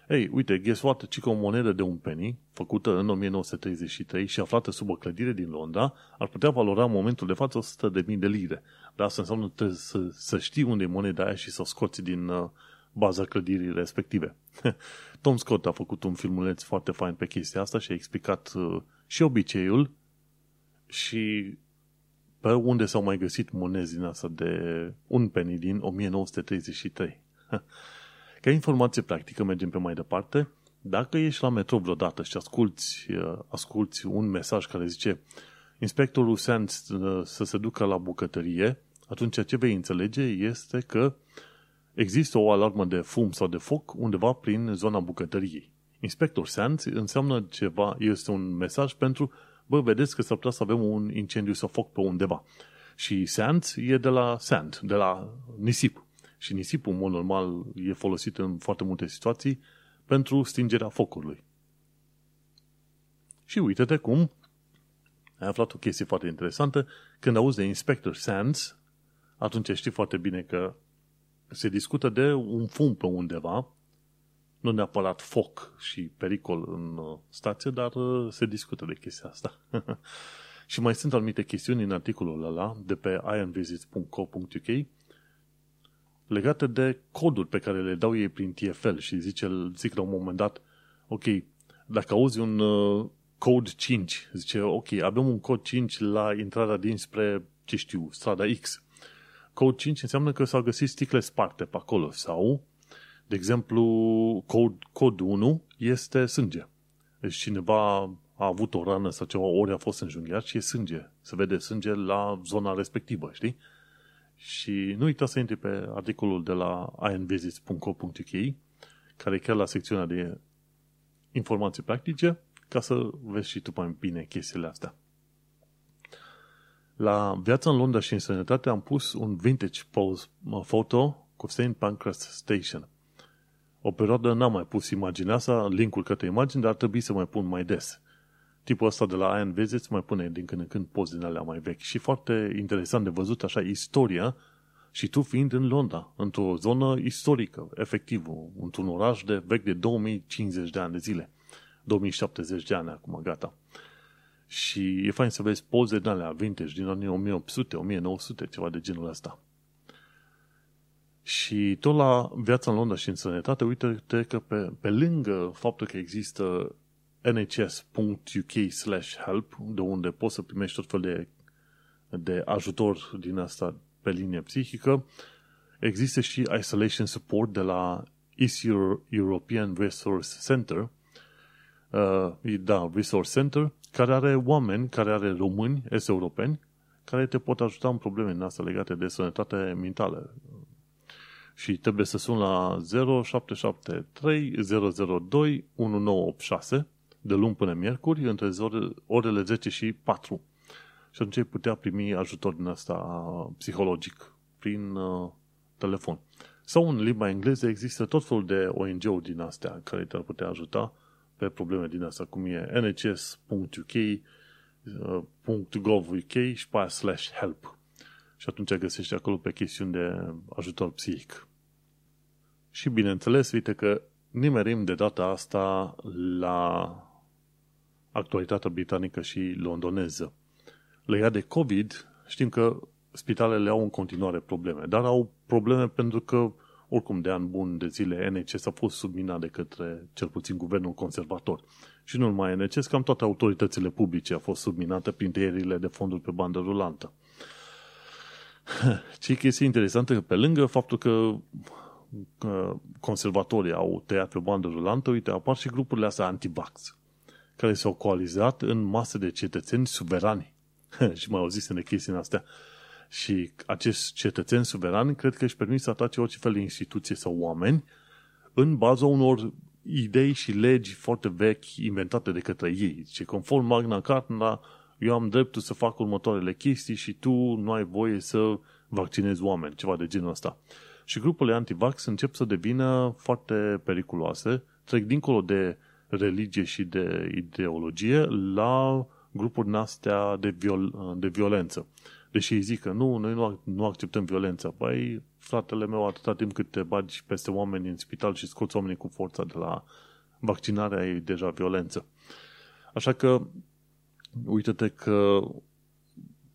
Ei, uite, guess what? Ci că o monedă de un penny, făcută în 1933 și aflată sub o clădire din Londra, ar putea valora în momentul de față 100.000 de lire. Dar asta înseamnă că trebuie să, să știi unde e moneda aia și să o scoți din uh, baza clădirii respective. [laughs] Tom Scott a făcut un filmuleț foarte fain pe chestia asta și a explicat uh, și obiceiul și pe unde s-au mai găsit monezi din asta de un penny din 1933. [laughs] Ca informație practică, mergem pe mai departe. Dacă ești la metrou vreodată și asculti, uh, asculti un mesaj care zice inspectorul SANS uh, să se ducă la bucătărie, atunci ce vei înțelege este că există o alarmă de fum sau de foc undeva prin zona bucătăriei. Inspector SANS înseamnă ceva, este un mesaj pentru, bă, vedeți că s-ar putea să avem un incendiu sau foc pe undeva. Și SANS e de la sand, de la nisip. Și nisipul, în mod normal, e folosit în foarte multe situații pentru stingerea focului. Și uite-te cum ai aflat o chestie foarte interesantă. Când auzi de Inspector Sands, atunci știi foarte bine că se discută de un fum pe undeva, nu neapărat foc și pericol în uh, stație, dar uh, se discută de chestia asta. [laughs] și mai sunt anumite chestiuni în articolul ăla de pe ionvisits.co.uk legate de coduri pe care le dau ei prin TFL și zice, zic la un moment dat, ok, dacă auzi un uh, code 5, zice, ok, avem un cod 5 la intrarea dinspre, ce știu, strada X. Code 5 înseamnă că s-au găsit sticle sparte pe acolo sau, de exemplu, code, cod 1 este sânge. Deci cineva a avut o rană sau ceva, ori a fost înjunghiat și e sânge. Se vede sânge la zona respectivă, știi? Și nu uita să intri pe articolul de la invisits.co.uk care e chiar la secțiunea de informații practice ca să vezi și tu mai bine chestiile astea. La Viața în Londra și în Sănătate am pus un vintage pose, foto cu St. Pancras Station. O perioadă n-am mai pus imaginea asta, linkul către imagini, dar ar trebui să mai pun mai des. Tipul ăsta de la Ian Visits mai pune din când în când poze din alea mai vechi. Și foarte interesant de văzut așa istoria și tu fiind în Londra, într-o zonă istorică, efectiv, într-un oraș de vechi de 2050 de ani de zile. 2070 de ani acum, gata. Și e fain să vezi poze din alea vintage din anii 1800, 1900, ceva de genul ăsta. Și tot la viața în Londra și în sănătate, uite-te că pe, pe lângă faptul că există nhs.uk slash help, de unde poți să primești tot fel de, de ajutor din asta pe linie psihică, există și Isolation Support de la East European Resource Center, uh, da, Resource Center, care are oameni, care are români, est europeni, care te pot ajuta în probleme în astea legate de sănătate mentală. Și trebuie să sun la 0773 002 1986 de luni până miercuri, între orele 10 și 4. Și atunci ai putea primi ajutor din asta psihologic prin uh, telefon. Sau în limba engleză există tot felul de ONG-uri din astea care te-ar putea ajuta pe probleme din asta, cum e nhs.uk, .gov.uk și pe slash help. Și atunci găsești acolo pe chestiuni de ajutor psihic. Și bineînțeles, uite că nimerim de data asta la actualitatea britanică și londoneză. Legat de COVID, știm că spitalele au în continuare probleme, dar au probleme pentru că oricum de an bun de zile NHS a fost subminat de către cel puțin guvernul conservator. Și nu numai NHS, cam toate autoritățile publice au fost subminate prin tăierile de fonduri pe bandă rulantă. [laughs] Ce chestie interesantă că pe lângă faptul că conservatorii au tăiat pe bandă rulantă, uite, apar și grupurile astea anti-vax, care s-au coalizat în masă de cetățeni suverani. [laughs] și mai auzise de chestii astea. Și acești cetățeni suverani cred că își permit să atace orice fel de instituție sau oameni în baza unor idei și legi foarte vechi inventate de către ei. Și conform Magna Carta, eu am dreptul să fac următoarele chestii și tu nu ai voie să vaccinezi oameni, ceva de genul ăsta. Și grupurile antivax încep să devină foarte periculoase, trec dincolo de religie și de ideologie la grupuri astea de, viol, de violență. Deși îi zic că nu, noi nu, nu acceptăm violența. Păi, fratele meu, atâta timp cât te bagi peste oameni în spital și scoți oamenii cu forța de la vaccinarea, e deja violență. Așa că, uite-te că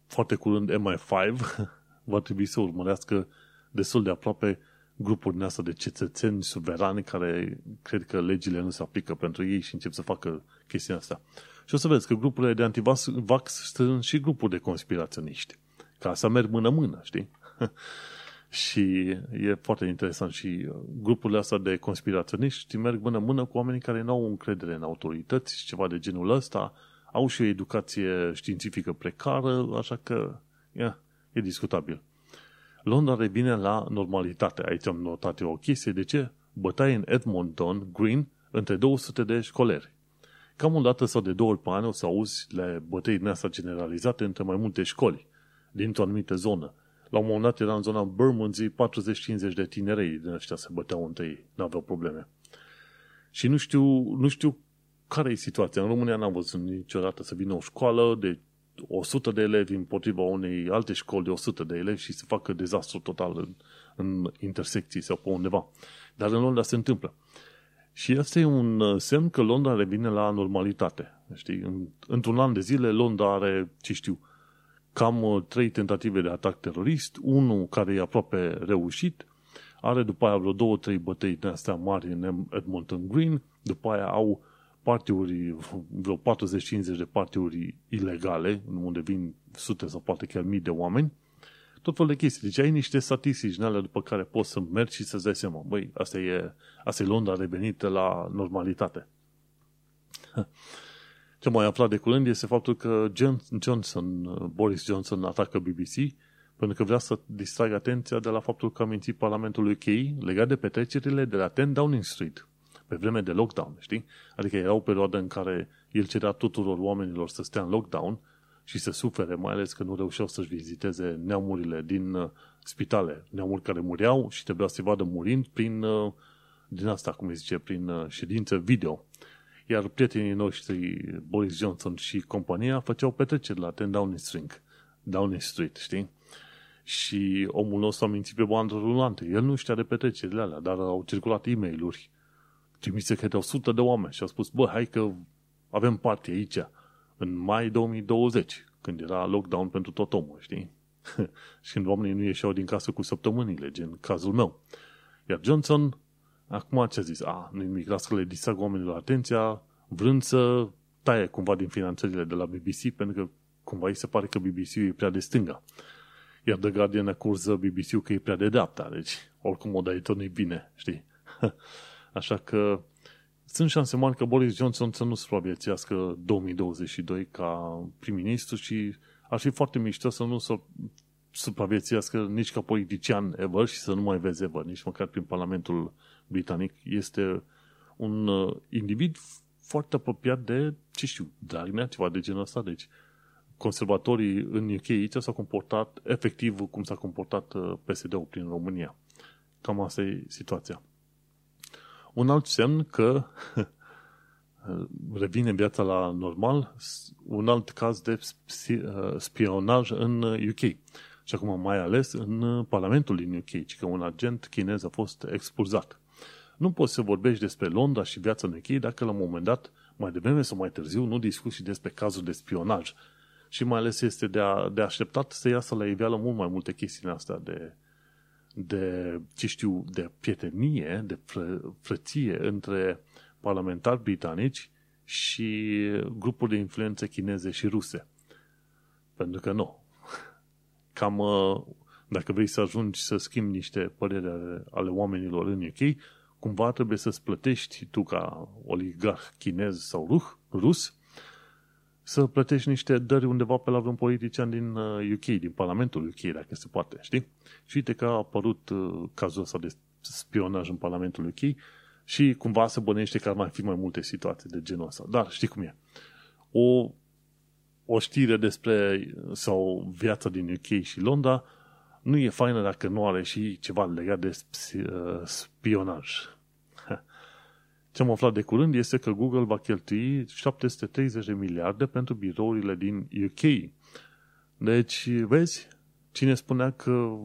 foarte curând MI5 [laughs] va trebui să urmărească destul de aproape grupuri din asta de cetățeni suverani care cred că legile nu se aplică pentru ei și încep să facă chestia asta. Și o să vezi că grupurile de antivax sunt și grupuri de conspiraționiști. Ca să merg mână-mână, știi? [laughs] și e foarte interesant și uh, grupurile astea de conspiraționiști merg mână-mână cu oamenii care nu au încredere în autorități și ceva de genul ăsta, au și o educație științifică precară, așa că yeah, e discutabil. Londra revine la normalitate. Aici am notat eu o chestie. De ce? Bătaie în Edmonton Green între 200 de școleri. Cam o dată sau de două ori pe an o să auzi le bătăi din asta generalizate între mai multe școli dintr-o anumită zonă. La un moment dat era în zona Bermondsey 40-50 de tinerei din ăștia se băteau între ei, n-aveau probleme. Și nu știu, nu știu care e situația. În România n-am văzut niciodată să vină o școală de 100 de elevi împotriva unei alte școli de 100 de elevi și să facă dezastru total în, în intersecții sau pe undeva. Dar în Londra se întâmplă. Și asta e un uh, semn că Londra revine la normalitate. Știi? Într-un an de zile, Londra are, ce știu, cam uh, trei tentative de atac terorist, unul care e aproape reușit, are după aia vreo două, trei bătăi de astea mari în Edmonton Green, după aia au partiuri, vreo 40-50 de partiuri ilegale, unde vin sute sau poate chiar mii de oameni, tot felul de chestii. Deci ai niște statistici în alea după care poți să mergi și să-ți dai seama, băi, asta e, asta e Londra revenită la normalitate. [laughs] Ce mai aflat de curând este faptul că Johnson, Boris Johnson atacă BBC pentru că vrea să distragă atenția de la faptul că a mințit Parlamentul UK legat de petrecerile de la 10 Downing Street pe vreme de lockdown, știi? Adică era o perioadă în care el cerea tuturor oamenilor să stea în lockdown și să sufere, mai ales că nu reușeau să-și viziteze neamurile din uh, spitale, neamuri care mureau și trebuia să-i vadă murind prin, uh, din asta, cum îi zice, prin uh, ședință video. Iar prietenii noștri, Boris Johnson și compania, făceau petreceri la 10 Downing Street, Downing Street, știi? Și omul nostru a mințit pe bandă rulantă. El nu știa de petrecerile alea, dar au circulat e mail trimise către 100 de oameni și au spus, bă, hai că avem parte aici, în mai 2020, când era lockdown pentru tot omul, știi? [laughs] și când oamenii nu ieșeau din casă cu săptămânile, gen cazul meu. Iar Johnson, acum ce a zis? A, nu nimic, lasă că le distrag oamenilor atenția, vrând să taie cumva din finanțările de la BBC, pentru că cumva îi se pare că BBC e prea de stânga. Iar The Guardian acuză BBC-ul că e prea de dreapta, deci oricum o dai tot nu bine, știi? [laughs] Așa că sunt șanse mari că Boris Johnson să nu supraviețuiască 2022 ca prim-ministru și ar fi foarte mișto să nu supraviețuiască nici ca politician ever și să nu mai vezi ever, nici măcar prin Parlamentul Britanic. Este un uh, individ foarte apropiat de, ce știu, Dragnea, ceva de genul ăsta. Deci, conservatorii în UK aici s-au comportat efectiv cum s-a comportat uh, PSD-ul prin România. Cam asta e situația. Un alt semn că [laughs] revine viața la normal, un alt caz de uh, spionaj în UK. Și acum mai ales în Parlamentul din UK, că un agent chinez a fost expulzat. Nu poți să vorbești despre Londra și viața în UK dacă la un moment dat, mai devreme sau mai târziu, nu discuți și despre cazul de spionaj. Și mai ales este de, a, de așteptat să iasă la iveală mult mai multe chestii astea de, de, ce știu, de prietenie, de fră, frăție între parlamentari britanici și grupuri de influențe chineze și ruse. Pentru că nu. Cam, uh, dacă vrei să ajungi să schimbi niște păreri ale, ale oamenilor în UK, cumva trebuie să-ți plătești tu ca oligarh chinez sau ruh, rus să plătești niște dări undeva pe la vreun politician din UK, uh, din Parlamentul UK, dacă se poate, știi? Și uite că a apărut uh, cazul ăsta de spionaj în Parlamentul UK și cumva se bănește că ar mai fi mai multe situații de genul ăsta. Dar știi cum e. O, o știre despre sau viața din UK și Londra nu e faină dacă nu are și ceva legat de uh, spionaj. Ce am aflat de curând este că Google va cheltui 730 de miliarde pentru birourile din UK. Deci, vezi, cine spunea că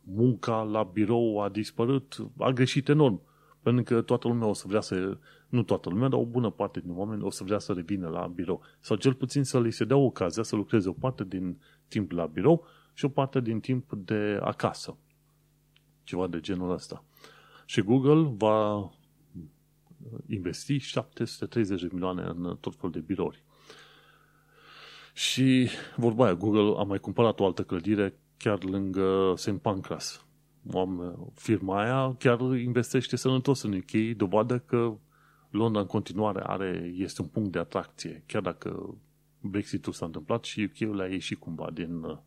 munca la birou a dispărut, a greșit enorm. Pentru că toată lumea o să vrea să, nu toată lumea, dar o bună parte din oameni o să vrea să revină la birou. Sau cel puțin să li se dea ocazia să lucreze o parte din timp la birou și o parte din timp de acasă. Ceva de genul ăsta. Și Google va investi 730 de milioane în tot felul de birouri. Și vorba aia, Google a mai cumpărat o altă clădire chiar lângă St. Pancras. Firma aia chiar investește sănătos în UK, dovadă că Londra în continuare are, este un punct de atracție, chiar dacă Brexitul s-a întâmplat și UK-ul a ieșit cumva din,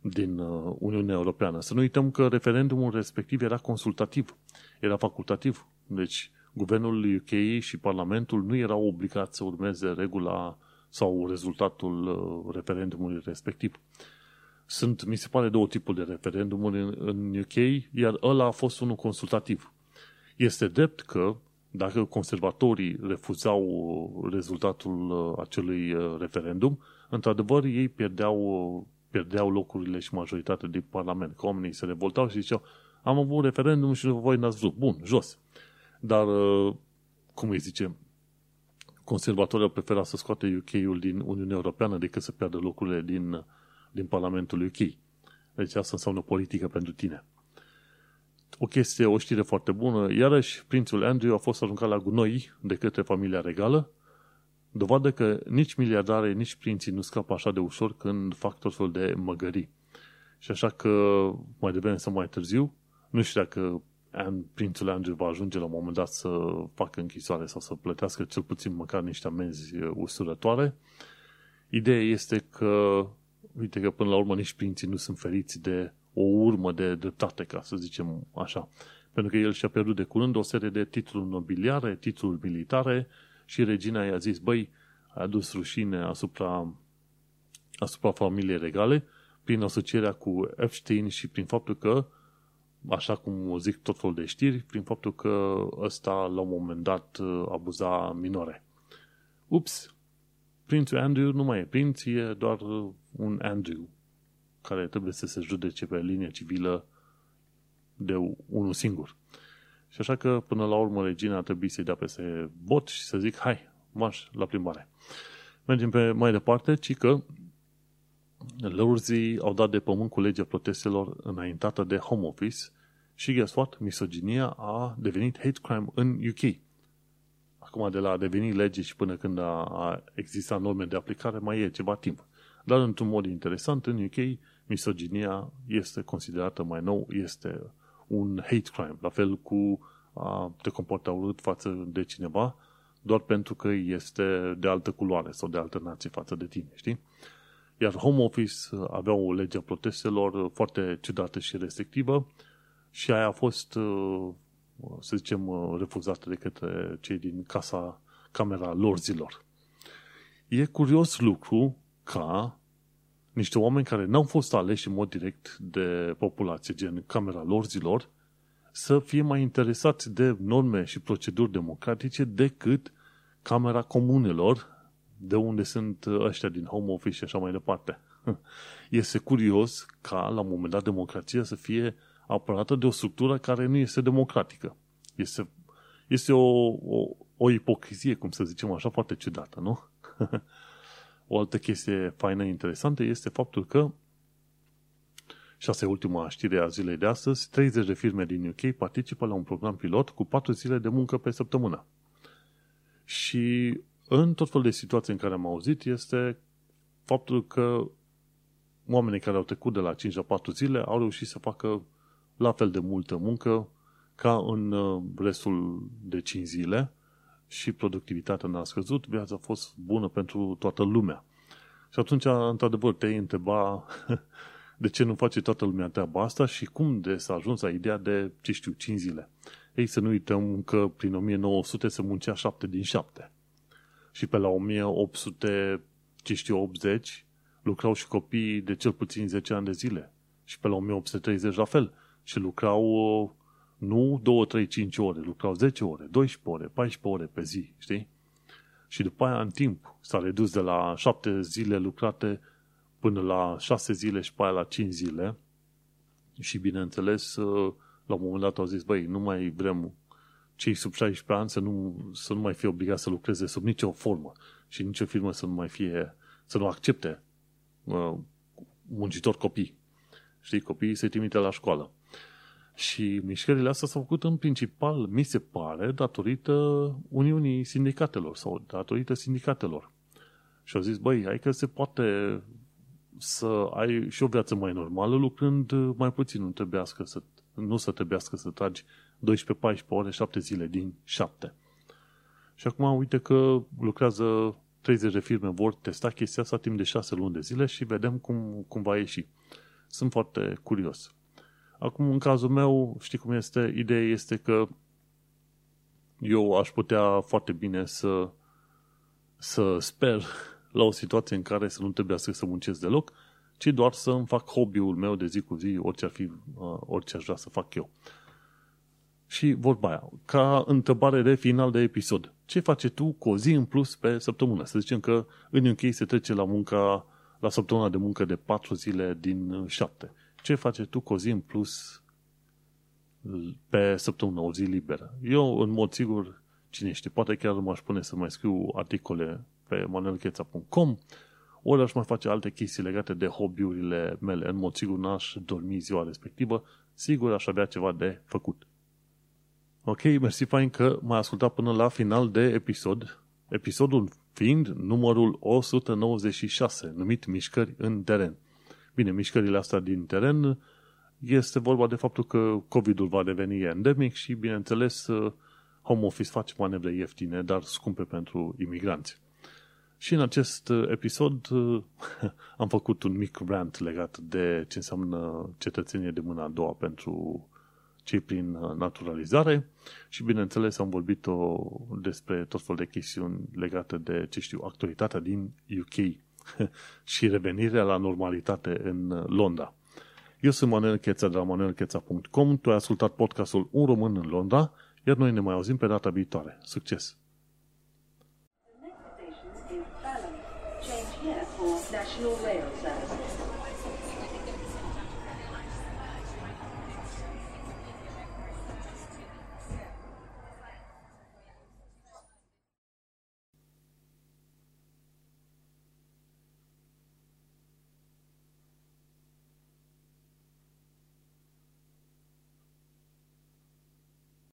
din Uniunea Europeană. Să nu uităm că referendumul respectiv era consultativ, era facultativ. Deci, guvernul UK și Parlamentul nu erau obligați să urmeze regula sau rezultatul uh, referendumului respectiv. Sunt, mi se pare, două tipuri de referendumuri în, în UK, iar ăla a fost unul consultativ. Este drept că dacă conservatorii refuzau uh, rezultatul uh, acelui referendum, într-adevăr ei pierdeau, pierdeau locurile și majoritatea din Parlament. Că oamenii se revoltau și ziceau am avut un referendum și voi n-ați vrut. Bun, jos. Dar, cum îi zice, conservatorii au preferat să scoate UK-ul din Uniunea Europeană decât să piardă locurile din, din Parlamentul UK. Deci asta înseamnă politică pentru tine. O chestie, o știre foarte bună. Iarăși, prințul Andrew a fost aruncat la gunoi de către familia regală, dovadă că nici miliardare, nici prinții nu scapă așa de ușor când fac tot felul de măgării. Și așa că, mai devreme sau mai târziu, nu știu dacă prințul Andrew va ajunge la un moment dat să facă închisoare sau să plătească cel puțin măcar niște amenzi uh, usurătoare. Ideea este că, uite că până la urmă nici prinții nu sunt feriți de o urmă de dreptate, ca să zicem așa. Pentru că el și-a pierdut de curând o serie de titluri nobiliare, titluri militare și regina i-a zis, băi, a adus rușine asupra, asupra familiei regale prin asocierea cu Epstein și prin faptul că așa cum zic tot felul de știri, prin faptul că ăsta la un moment dat abuza minore. Ups! Prințul Andrew nu mai e prinț, e doar un Andrew care trebuie să se judece pe linie civilă de unul singur. Și așa că, până la urmă, regina a trebuit să-i dea peste bot și să zic, hai, marș la plimbare. Mergem pe mai departe, ci că Lăurzii au dat de pământ cu legea protestelor înaintată de Home Office și, guess what? Misoginia a devenit hate crime în UK. Acum, de la a deveni lege și până când a, a existat norme de aplicare, mai e ceva timp. Dar, într-un mod interesant, în UK, misoginia este considerată mai nou, este un hate crime. La fel cu a te comporta urât față de cineva, doar pentru că este de altă culoare sau de altă nație față de tine, știi? Iar Home Office avea o lege a protestelor foarte ciudată și restrictivă și aia a fost, uh, să zicem, uh, refuzată de către cei din casa, camera lorzilor. E curios lucru ca niște oameni care n-au fost aleși în mod direct de populație, gen camera lorzilor, să fie mai interesați de norme și proceduri democratice decât camera comunelor, de unde sunt ăștia din home office și așa mai departe. [laughs] Este curios ca, la un moment dat, democrația să fie apărată de o structură care nu este democratică. Este, este o, o, o ipocrizie, cum să zicem așa, foarte ciudată, nu? [laughs] o altă chestie faină, interesantă, este faptul că și asta e ultima știre a zilei de astăzi, 30 de firme din UK participă la un program pilot cu 4 zile de muncă pe săptămână. Și în tot felul de situații în care am auzit este faptul că oamenii care au trecut de la 5 la 4 zile au reușit să facă la fel de multă muncă ca în uh, restul de 5 zile și productivitatea n-a scăzut, viața a fost bună pentru toată lumea. Și atunci, într-adevăr, te întreba [laughs] de ce nu face toată lumea treaba asta și cum de s-a ajuns la ideea de, ce știu, 5 zile. Ei, să nu uităm că prin 1900 se muncea 7 din 7. Și pe la 1800, ce știu, 80, lucrau și copii de cel puțin 10 ani de zile. Și pe la 1830 la fel și lucrau nu 2, 3, 5 ore, lucrau 10 ore, 12 ore, 14 ore pe zi, știi? Și după aia, în timp, s-a redus de la 7 zile lucrate până la 6 zile și pe aia la 5 zile. Și, bineînțeles, la un moment dat au zis, băi, nu mai vrem cei sub 16 ani să nu, să nu mai fie obligați să lucreze sub nicio formă și nicio firmă să nu mai fie, să nu accepte uh, muncitori copii. Știi, copiii se trimite la școală. Și mișcările astea s-au făcut în principal, mi se pare, datorită Uniunii Sindicatelor sau datorită sindicatelor. Și au zis, băi, hai că se poate să ai și o viață mai normală lucrând mai puțin, nu, trebuiască să, nu să trebuiască să tragi 12-14 ore, 7 zile din 7. Și acum uite că lucrează 30 de firme, vor testa chestia asta timp de 6 luni de zile și vedem cum, cum va ieși. Sunt foarte curios. Acum, în cazul meu, știi cum este? Ideea este că eu aș putea foarte bine să, să sper la o situație în care să nu trebuiască să muncesc deloc, ci doar să îmi fac hobby-ul meu de zi cu zi, orice ar fi, uh, orice aș vrea să fac eu. Și vorba aia, ca întrebare de final de episod, ce faci tu cu o zi în plus pe săptămână? Să zicem că în UK se trece la munca, la săptămâna de muncă de 4 zile din 7. Ce faci tu cu o zi în plus pe săptămână, o zi liberă? Eu, în mod sigur, cine știe, poate chiar m-aș pune să mai scriu articole pe manuelcheța.com ori aș mai face alte chestii legate de hobby-urile mele. În mod sigur n-aș dormi ziua respectivă, sigur aș avea ceva de făcut. Ok, mersi fain că m-ai ascultat până la final de episod, episodul fiind numărul 196, numit Mișcări în teren. Bine, mișcările astea din teren este vorba de faptul că COVID-ul va deveni endemic și, bineînțeles, home office face manevre ieftine, dar scumpe pentru imigranți. Și în acest episod [laughs] am făcut un mic rant legat de ce înseamnă cetățenie de mâna a doua pentru cei prin uh, naturalizare și, bineînțeles, am vorbit o, despre tot fel de chestiuni legate de, ce știu, actualitatea din UK [laughs] și revenirea la normalitate în uh, Londra. Eu sunt Manuel Cheța de la manuelcheța.com, tu ai ascultat podcastul Un Român în Londra, iar noi ne mai auzim pe data viitoare. Succes! The next station is Balham. Change here for National Rail Service.